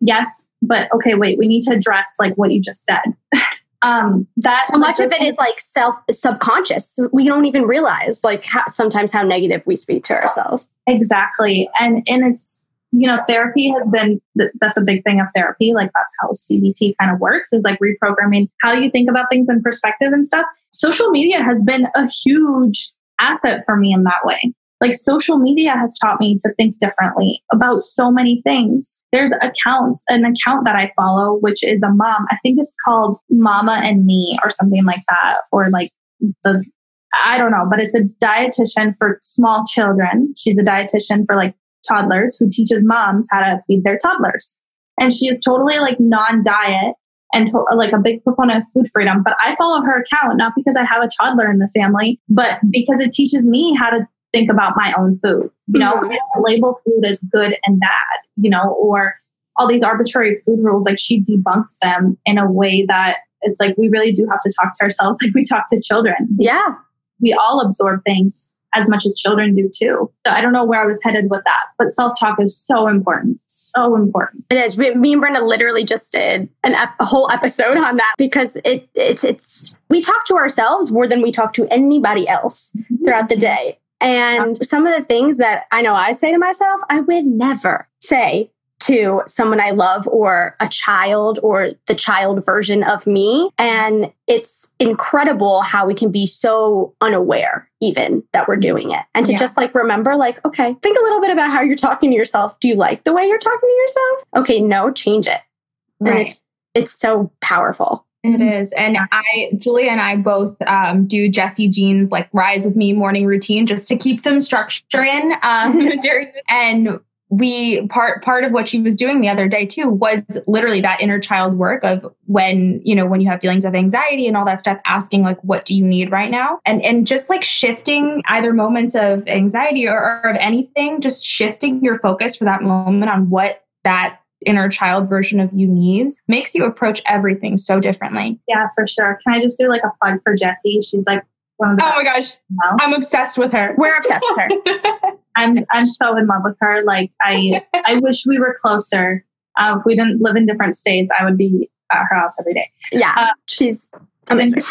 Yes, but okay, wait, we need to address like what you just said. um that so much like, of it is like self subconscious. We don't even realize like how, sometimes how negative we speak to ourselves. Exactly. And and it's you know therapy has been that's a big thing of therapy. Like that's how cbt kind of works is like reprogramming how you think about things in perspective and stuff. Social media has been a huge asset for me in that way. Like social media has taught me to think differently about so many things. There's accounts, an account that I follow, which is a mom. I think it's called Mama and Me or something like that, or like the, I don't know, but it's a dietitian for small children. She's a dietitian for like toddlers who teaches moms how to feed their toddlers. And she is totally like non diet and to, like a big proponent of food freedom. But I follow her account not because I have a toddler in the family, but because it teaches me how to think about my own food. You know, mm-hmm. I don't label food as good and bad, you know, or all these arbitrary food rules. Like she debunks them in a way that it's like we really do have to talk to ourselves like we talk to children. Yeah. We all absorb things as much as children do too. So I don't know where I was headed with that, but self talk is so important. So important. It is. Me and Brenda literally just did an ep- a whole episode on that because it it's it's we talk to ourselves more than we talk to anybody else mm-hmm. throughout the day. And some of the things that I know I say to myself, I would never say to someone I love or a child or the child version of me. And it's incredible how we can be so unaware, even that we're doing it. And to yeah. just like remember, like, okay, think a little bit about how you're talking to yourself. Do you like the way you're talking to yourself? Okay, no, change it. Right. And it's, it's so powerful. It is. And I, Julia and I both um, do Jesse Jean's like rise with me morning routine just to keep some structure in um, during, and we part part of what she was doing the other day too was literally that inner child work of when you know when you have feelings of anxiety and all that stuff asking like what do you need right now? And and just like shifting either moments of anxiety or, or of anything just shifting your focus for that moment on what that inner child version of you needs makes you approach everything so differently. Yeah for sure. Can i just do like a plug for jessie? She's like oh my gosh i'm obsessed with her we're obsessed with her I'm I'm so in love with her. Like I I wish we were closer. Uh, if we didn't live in different states, I would be at her house every day. Yeah, Uh, she's amazing.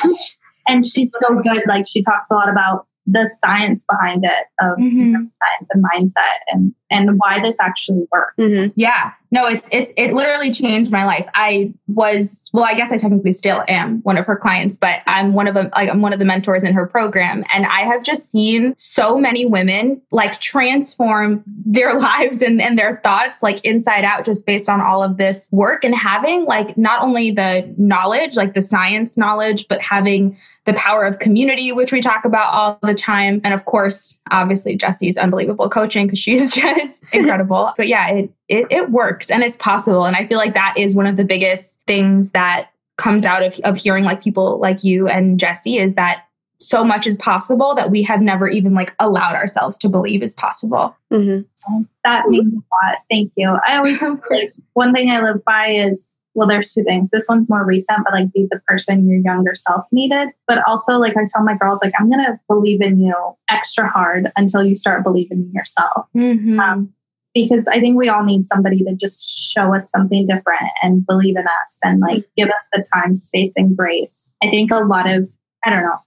And she's so good. Like she talks a lot about the science behind it of Mhm. science and mindset and and why this actually works. Mhm. Yeah. No, it's it's it literally changed my life. I was well, I guess I technically still am one of her clients, but I'm one of them like I'm one of the mentors in her program and I have just seen so many women like transform their lives and, and their thoughts like inside out just based on all of this work and having like not only the knowledge, like the science knowledge, but having the power of community, which we talk about all the time. And of course, obviously Jesse's unbelievable coaching because she's just incredible. But yeah, it, it it works and it's possible. And I feel like that is one of the biggest things that comes out of, of hearing like people like you and Jesse is that so much is possible that we have never even like allowed ourselves to believe is possible. Mhm. So that means a lot. Thank you. I always Of course. like, one thing I live by is well, there's two things. This one's more recent, but like be the person your younger self needed. But also, like I tell my girls, like I'm gonna believe in you extra hard until you start believing in yourself. Mm-hmm. Um, because I think we all need somebody to just show us something different and believe in us and like give us the time, space, and grace. I think a lot of I don't know,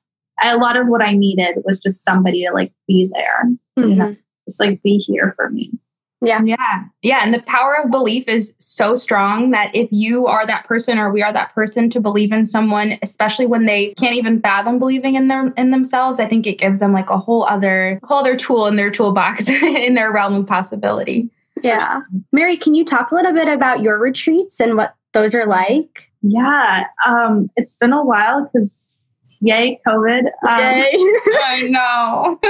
a lot of what I needed was just somebody to like be there, mm-hmm. you know, just like be here for me. Yeah. Yeah. Yeah. And the power of belief is so strong that if you are that person or we are that person to believe in someone, especially when they can't even fathom believing in their in themselves, I think it gives them like a whole other whole other tool in their toolbox in their realm of possibility. Yeah. Mary, can you talk a little bit about your retreats and what those are like? Yeah, um, it's been a while because yay COVID. Um, I know.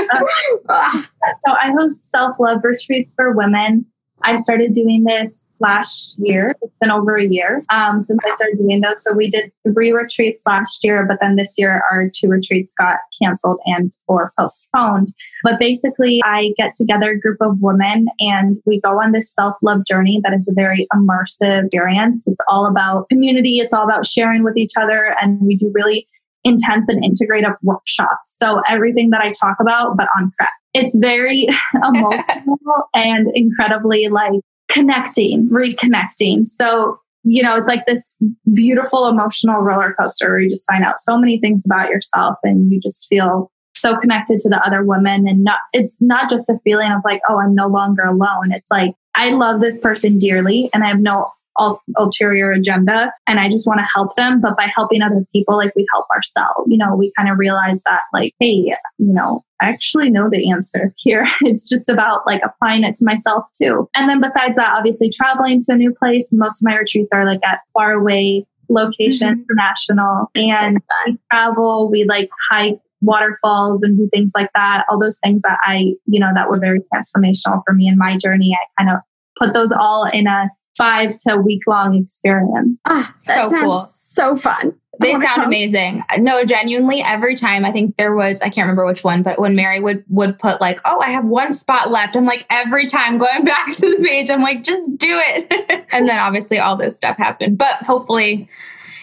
Ah, So I host self love retreats for women. I started doing this last year. It's been over a year um, since I started doing those. So we did three retreats last year, but then this year our two retreats got canceled and or postponed. But basically, I get together a group of women and we go on this self love journey that is a very immersive experience. It's all about community. It's all about sharing with each other, and we do really intense and integrative workshops. So everything that I talk about, but on crack. It's very emotional and incredibly like connecting, reconnecting. So, you know, it's like this beautiful emotional roller coaster where you just find out so many things about yourself and you just feel so connected to the other women and not it's not just a feeling of like, oh, I'm no longer alone. It's like I love this person dearly and I have no ul- ulterior agenda and I just want to help them. But by helping other people, like we help ourselves, you know, we kind of realize that like, hey, you know, I actually know the answer here. It's just about like applying it to myself too. And then besides that, obviously traveling to a new place. Most of my retreats are like at far away location, mm-hmm. international, and we travel, we like hike waterfalls and do things like that. All those things that I, you know, that were very transformational for me in my journey. I kind of put those all in a five to week long experience. ah, that So sounds cool. so fun. They sound come. amazing. No, genuinely, every time I think there was, I can't remember which one, but when Mary would would put like, oh, I have one spot left. I'm like, every time going back to the page, I'm like, just do it. and then obviously all this stuff happened. But hopefully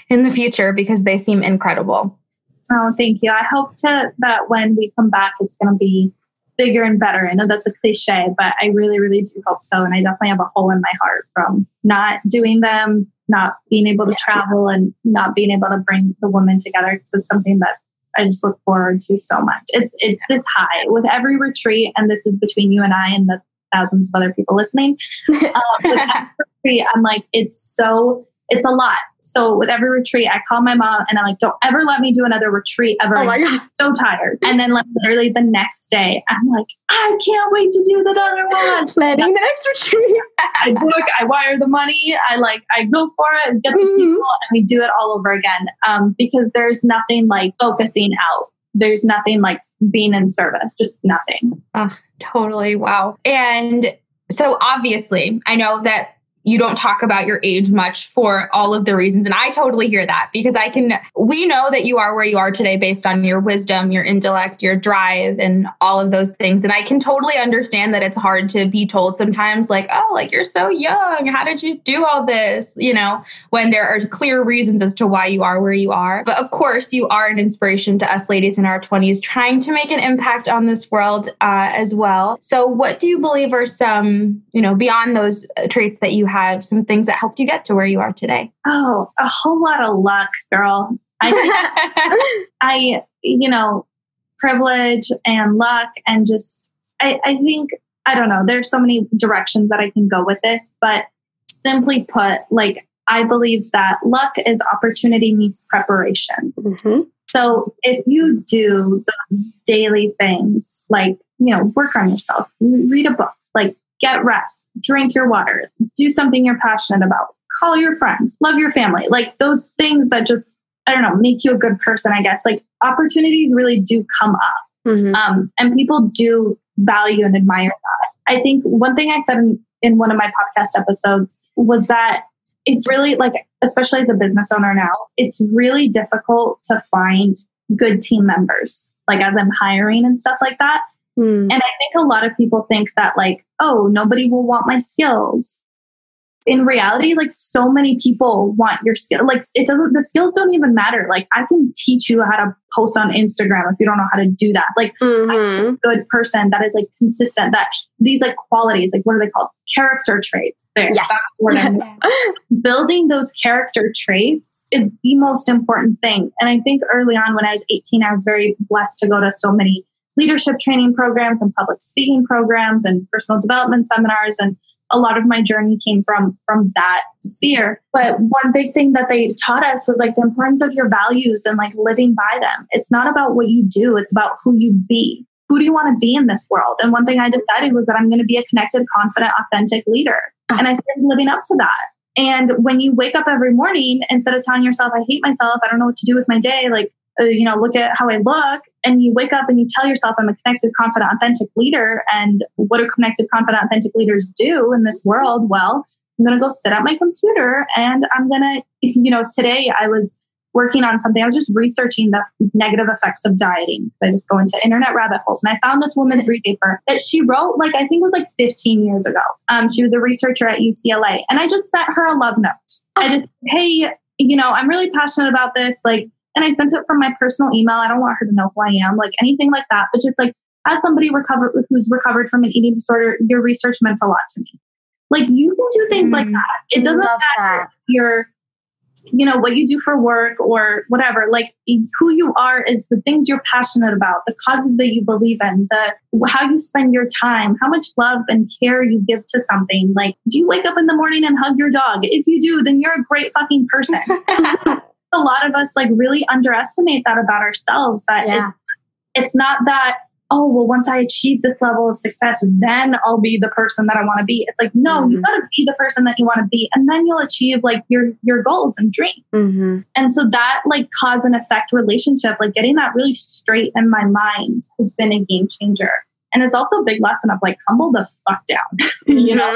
in the future, because they seem incredible. Oh, thank you. I hope to that when we come back, it's going to be bigger and better. I know that's a cliche, but I really, really do hope so. And I definitely have a hole in my heart from not doing them, not being able to Yeah. travel, and not being able to bring the women together because it's something that I just look forward to so much. It's it's this high with every retreat, and this is between you and I and the thousands of other people listening. Um, with every retreat, I'm like, it's so it's a lot. So with every retreat, I call my mom and I'm like, don't ever let me do another retreat ever. Oh my god. so tired. And then like literally the next day, I'm like, I can't wait to do the other one. Planning the next retreat. I book, I wire the money, I like, I go for it, and get the Mhm. people, and we do it all over again. Um, because there's nothing like focusing out. There's nothing like being in service, just nothing. Totally. Wow. And so obviously, I know that you don't talk about your age much for all of the reasons. And I totally hear that because I can, we know that you are where you are today based on your wisdom, your intellect, your drive, and all of those things. And I can totally understand that it's hard to be told sometimes, like, oh, like you're so young. How did you do all this? You know, when there are clear reasons as to why you are where you are. But of course, you are an inspiration to us ladies in our 20s trying to make an impact on this world uh, as well. So, what do you believe are some, you know, beyond those uh, traits that you have some things that helped you get to where you are today? Oh, a whole lot of luck, girl. I, I, you know, privilege and luck and just, I, I think, I don't know, there's so many directions that I can go with this, but simply put, like, I believe that luck is opportunity meets preparation. Mm-hmm. So if you do those daily things, like, you know, work on yourself, read a book, like get rest, drink your water, do something you're passionate about, call your friends, love your family, like those things that just, I don't know, make you a good person, I guess. Like opportunities really do come up. Mm-hmm. Um, and people do value and admire that. I think one thing I said in, in one of my podcast episodes was that it's really like, especially as a business owner now, it's really difficult to find good team members, like as I'm hiring and stuff like that. Mm. And I think a lot of people think that, like, oh, nobody will want my skills. In reality, like, so many people want your skill. Like, it doesn't, the skills don't even matter. Like, I can teach you how to post on Instagram if you don't know how to do that. Like, Mhm. good person that is like consistent, that these like qualities, like, what are they called? Character traits. There. Yes. That's what I'm building those character traits is the most important thing. And I think early on when I was 18, I was very blessed to go to so many leadership training programs and public speaking programs and personal development seminars. And a lot of my journey came from from that sphere. But one big thing that they taught us was like the importance of your values and like living by them. It's not about what you do it's about who you be. Who do you want to be in this world? And one thing i decided was that i'm going to be a connected confident authentic leader. Uh-huh. And i started living up to that. And when you wake up every morning, instead of telling yourself, I hate myself, I don't know what to do with my day, like, you know, look at how I look, and you wake up and you tell yourself, I'm a connected, confident, authentic leader. And what do connected, confident, authentic leaders do in this world? Well, I'm going to go sit at my computer and I'm going to, you know, today I was working on something. I was just researching the negative effects of dieting. I just go into internet rabbit holes. And I found this woman's read paper that she wrote, like, I think it was like 15 years ago. Um, she was a researcher at UCLA. And I just sent her a love note. I just, hey, you know, I'm really passionate about this. Like, and I sent it from my personal email. I don't want her to know who I am, like anything like that. But just like, as somebody recovered who's recovered from an eating disorder, your research meant a lot to me. Like you can do things like Mm. that. It doesn't matter that. your you know what you do for work or whatever like who you are is the things you're passionate about the causes that you believe in the how you spend your time how much love and care you give to something like do you wake up in the morning and hug your dog if you do then you're a great fucking person a lot of us like really underestimate that about ourselves that Yeah. it, it's not that oh well once i achieve this level of success then i'll be the person that i want to be it's like no you Mhm. got to be the person that you want to be and then you'll achieve like your your goals and dreams hmm and so that like cause and effect relationship like getting that really straight in my mind has been a game changer and it's also a big lesson of like humble the fuck down you know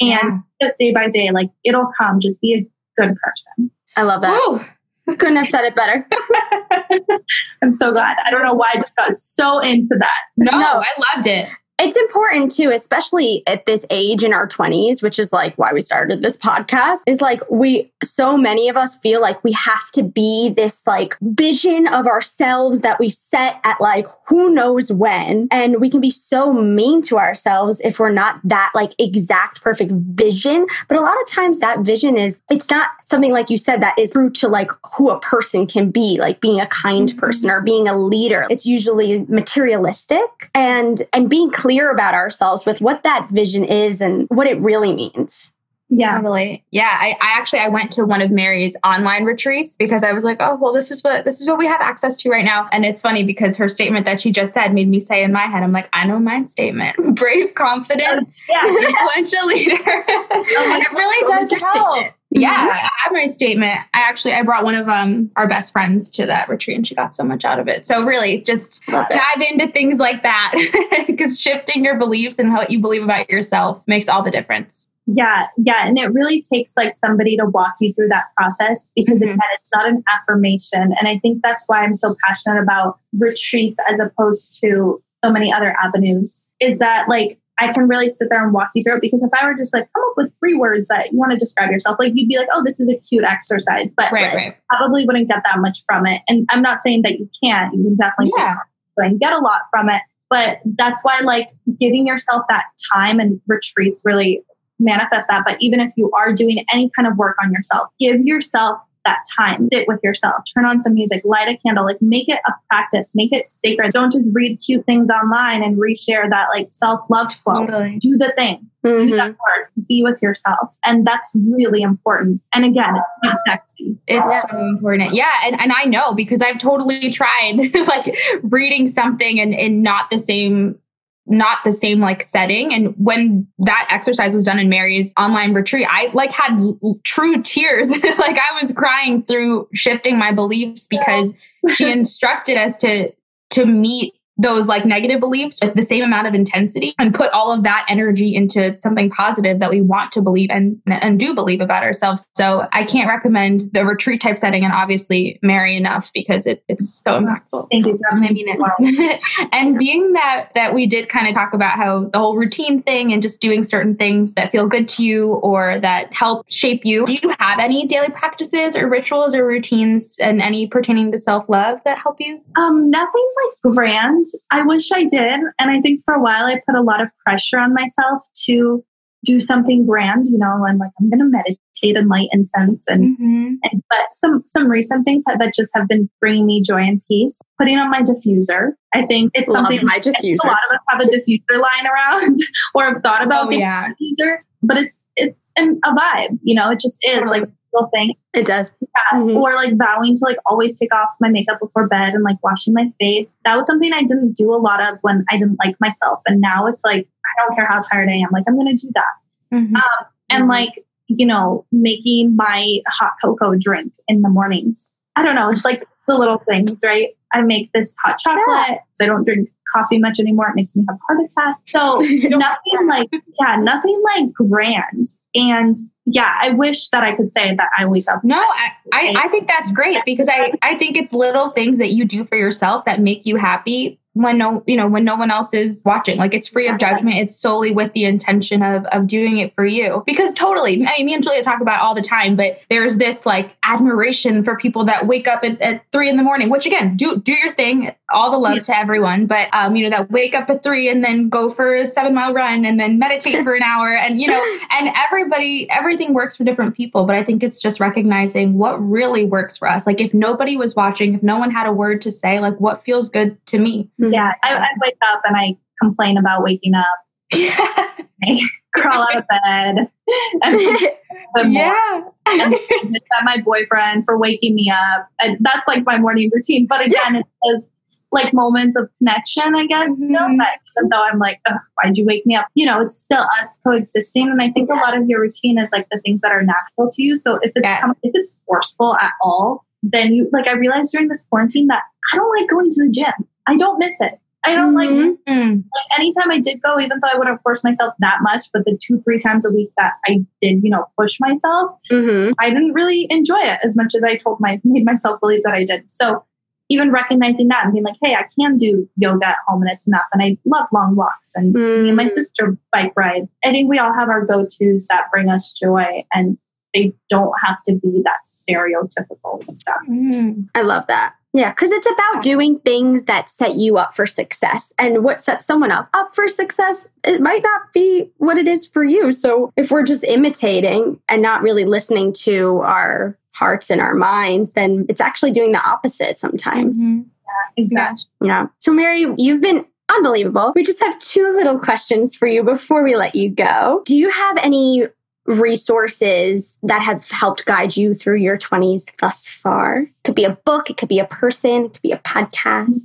and Yeah. day by day like it'll come just be a good person I love that. Woo. Couldn't have said it better. i'm so glad i don't know why i just got so into that No, No. I loved it. It's important too, especially at this age in our 20s, which is like why we started this podcast. Is like we, so many of us feel like we have to be this like vision of ourselves that we set at like who knows when. And we can be so mean to ourselves if we're not that like exact perfect vision. But a lot of times that vision is, it's not something like you said that is true to like who a person can be, like being a kind Mhm. person or being a leader. It's usually materialistic and and being clear about ourselves with what that vision is and what it really means. Yeah Totally. Yeah. I, I actually I went to one of Mary's online retreats because I was like, oh well, this is what this is what we have access to right now. And it's funny because her statement that she just said made me say in my head, I'm like, I know my statement. Brave, confident, yeah influential leader. and it really does help. statement. Yeah, Mhm. I have my statement. I actually I brought one of um our best friends to that retreat and she got so much out of it. So really just Love it. dive into things like that because shifting your beliefs and what you believe about yourself makes all the difference. Yeah, yeah. And it really takes like somebody to walk you through that process because Mhm. again, it's not an affirmation. And I think that's why I'm so passionate about retreats as opposed to so many other avenues. Is that like I can really sit there and walk you through it because if I were just like come up with three words that you want to describe yourself, like you'd be like, oh, this is a cute exercise, but Right, right. probably wouldn't get that much from it. And I'm not saying that you can't. You can definitely Yeah. and get a lot from it. But that's why like giving yourself that time and retreats really manifest that. But even if you are doing any kind of work on yourself, give yourself that time. Sit with yourself, turn on some music, light a candle, like make it a practice, make it sacred. Don't just read cute things online and reshare that like self love quote. Totally. Do the thing, do Mhm. that work, be with yourself. And that's really important. And again, it's not sexy. It's Yeah. so important. Yeah. And, and I know because I've totally tried like reading something and, and not the same not the same like setting. And when that exercise was done in mary's online retreat i like had l- true tears. Like i was crying through shifting my beliefs because she instructed us to to meet those like negative beliefs with the same amount of intensity and put all of that energy into something positive that we want to believe and and do believe about ourselves. So I can't recommend the retreat type setting and obviously Mary enough because it, it's so impactful. Thank you for having me. Wow. and being that that we did kind of talk about how the whole routine thing and just doing certain things that feel good to you or that help shape you. Do you have any daily practices or rituals or routines and any pertaining to self-love that help you? Um, nothing like grand. I wish I did. And I think for a while I put a lot of pressure on myself to do something grand, you know, and like I'm gonna meditate and light incense and Mm-hmm. and but some some recent things that, that just have been bringing me joy and peace. Putting on my diffuser. I think it's Love something my diffuser. A lot of us have a diffuser lying around or have thought about Oh yeah. a diffuser, but it's it's an, a vibe, you know, it just is like little thing. It does. Yeah. Mhm. Or like vowing to like always take off my makeup before bed and like washing my face. That was something I didn't do a lot of when I didn't like myself. And now it's like, I don't care how tired I am. Like, I'm going to do that. Mhm. And Mhm. like, you know, making my hot cocoa drink in the mornings. I don't know. It's like it's the little things, right? I make this hot chocolate. I don't drink coffee much anymore. It makes me have a heart attack. So nothing like, yeah, nothing like grand. And yeah, I wish that I could say that I wake up No, I, I, I think that's great because I, I think it's little things that you do for yourself that make you happy when no you know when no one else is watching. Like it's free of judgment. It's solely with the intention of of doing it for you. Because totally I mean, me and julia talk about it all the time but there's this like admiration for people that wake up at, at three in the morning which again do do your thing. All the love Yeah. to everyone but um you know that wake up at three and then go for a seven mile run and then meditate for an hour and you know and everybody everything works for different people but i think it's just recognizing what really works for us. Like if nobody was watching if no one had a word to say like what feels good to me? Mm-hmm. Yeah, I, I wake up and I complain about waking up, yeah crawl out of bed, and yeah. and bitch at my boyfriend for waking me up. And that's like my morning routine. But again, it was like moments of connection, I guess. Still, Mhm. but even though I'm like, why'd you wake me up? You know, it's still us coexisting. And I think a lot of your routine is like the things that are natural to you. So if it's Yes. if it's forceful at all, then you like I realized during this quarantine that I don't like going to the gym. I don't miss it. I don't like Mhm. Mm. like anytime I did go, even though I wouldn't force myself that much, but the two, three times a week that I did, you know, push myself, Mhm. I didn't really enjoy it as much as I told my made myself believe that I did. So even recognizing that and being like, hey, I can do yoga at home and it's enough. And I love long walks and me and my Mhm. sister bike ride. I think we all have our go-tos that bring us joy and they don't have to be that stereotypical stuff. Mm. I love that. Yeah, because it's about doing things that set you up for success. And what sets someone up up for success, it might not be what it is for you. So if we're just imitating and not really listening to our hearts and our minds, then it's actually doing the opposite sometimes. Mhm. Exactly. Yeah. So, Mary, you've been unbelievable. We just have two little questions for you before we let you go. Do you have any resources that have helped guide you through your 20s thus far? It could be a book, it could be a person, it could be a podcast.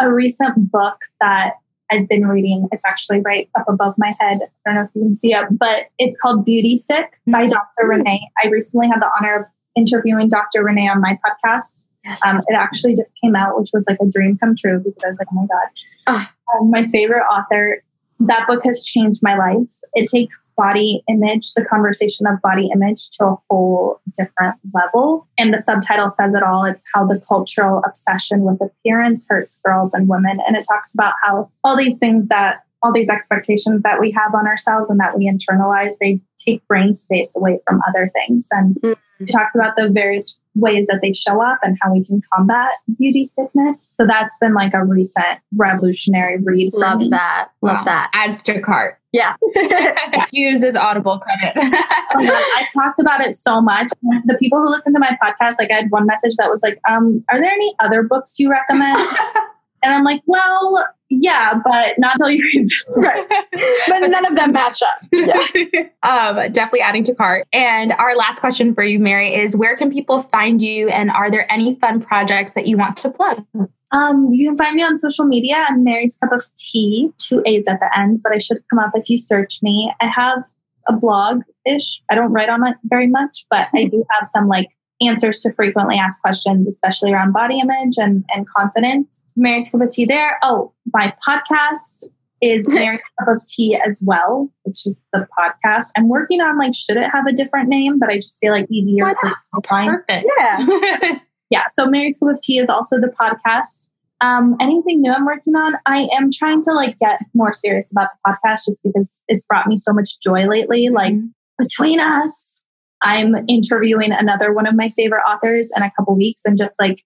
a recent book that I've been reading. It's actually right up above my head. I don't know if you can see it, but it's called Beauty Sick by Dr. Renee. I recently had the honor of interviewing Dr. Renee on my podcast. Um, it actually just came out, which was like a dream come true because I was like, oh my God. Ah. Um, my favorite author. That book has changed my life. It takes body image, the conversation of body image, to a whole different level. And the subtitle says it all. It's how the cultural obsession with appearance hurts girls and women. And it talks about how all these things that all these expectations that we have on ourselves and that we internalize, they take brain space away from other things. And Mm. it talks about the various ways that they show up and how we can combat beauty sickness. So that's been like a recent revolutionary read. For Love me. that. Love Wow. that. Adds to cart. Yeah. Use as audible credit. Oh I've talked about it so much. The people who listen to my podcast, like I had one message that was like, um, are there any other books you recommend? and I'm like, well, yeah, but not until you read this. right. But none of them match up. Yeah. um, definitely adding to cart. And our last question for you, Mary, is where can people find you and are there any fun projects that you want to plug? Um, you can find me on social media. I'm Mary's Cup of Tea, two A's at the end, but I should come up if you search me. I have a blog ish. I don't write on it very much, but I do have some like answers to frequently asked questions, especially around body image and, and confidence. Mary's Cup of Tea there. Oh, my podcast is Mary's Cup of Tea as well. It's just the podcast. I'm working on like, should it have a different name? But I just feel like easier for find Perfect. Yeah. yeah, so Mary's Cup of Tea is also the podcast. Um, anything new I'm working on? I am trying to like get more serious about the podcast just because it's brought me so much joy lately. Like between us, I'm interviewing another one of my favorite authors in a couple weeks, and just like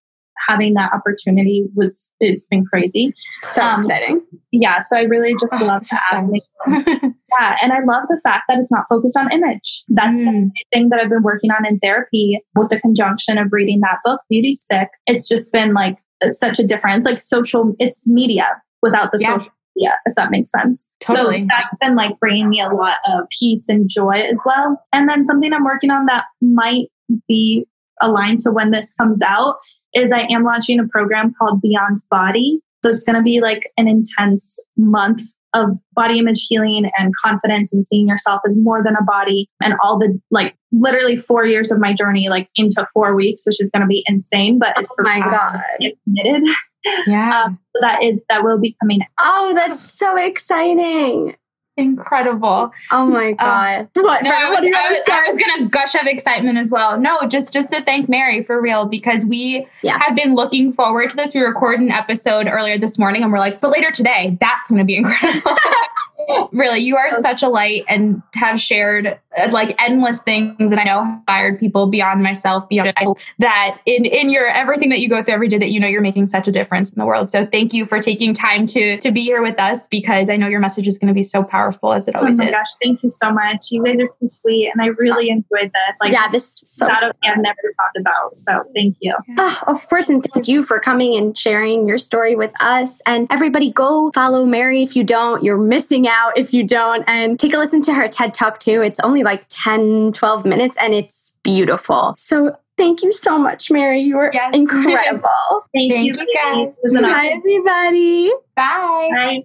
having that opportunity was it's been crazy. So Um, exciting. Yeah, so I really just Oh, love to add. Yeah, and I love the fact that it's not focused on image. That's the Mm. thing that I've been working on in therapy with the conjunction of reading that book, Beauty Sick. It's just been like such a difference. Like social, it's media without the Yeah. social media, if that makes sense. Totally. So that's been like bringing me a lot of peace and joy as well. And then something I'm working on that might be aligned to when this comes out is I am launching a program called Beyond Body. So it's going to be like an intense month of body image healing and confidence and seeing yourself as more than a body and all the like literally four years of my journey like into four weeks which is going to be insane but it's Oh my God. committed Yeah. um, that is that will be coming Oh, that's so exciting. Incredible. Oh my um, God. what? No, I was, I, was. I was gonna gush of excitement as well. No, just just to thank Mary for real because we Yeah. have been looking forward to this. We recorded an episode earlier this morning and we're like, but later today, that's gonna be incredible. really, you are such a light and have shared uh, like endless things and I know inspired people beyond myself, beyond I that in in your everything that you go through every day that you know you're making such a difference in the world. So thank you for taking time to to be here with us because I know your message is going to be so powerful as it oh always my is. gosh thank you so much you guys are too sweet and i really enjoyed this like yeah, this is so that i've never talked about so thank you Ah, of course, and thank you for coming and sharing your story with us. And everybody, go follow Mary if you don't. You're missing out if you don't. And take a listen to her TED Talk too. It's only like 10, 12 minutes and it's beautiful. So thank you so much, Mary. You were Yes. incredible. thank, Thank you you, guys. It was an Bye, everybody. Bye. Bye.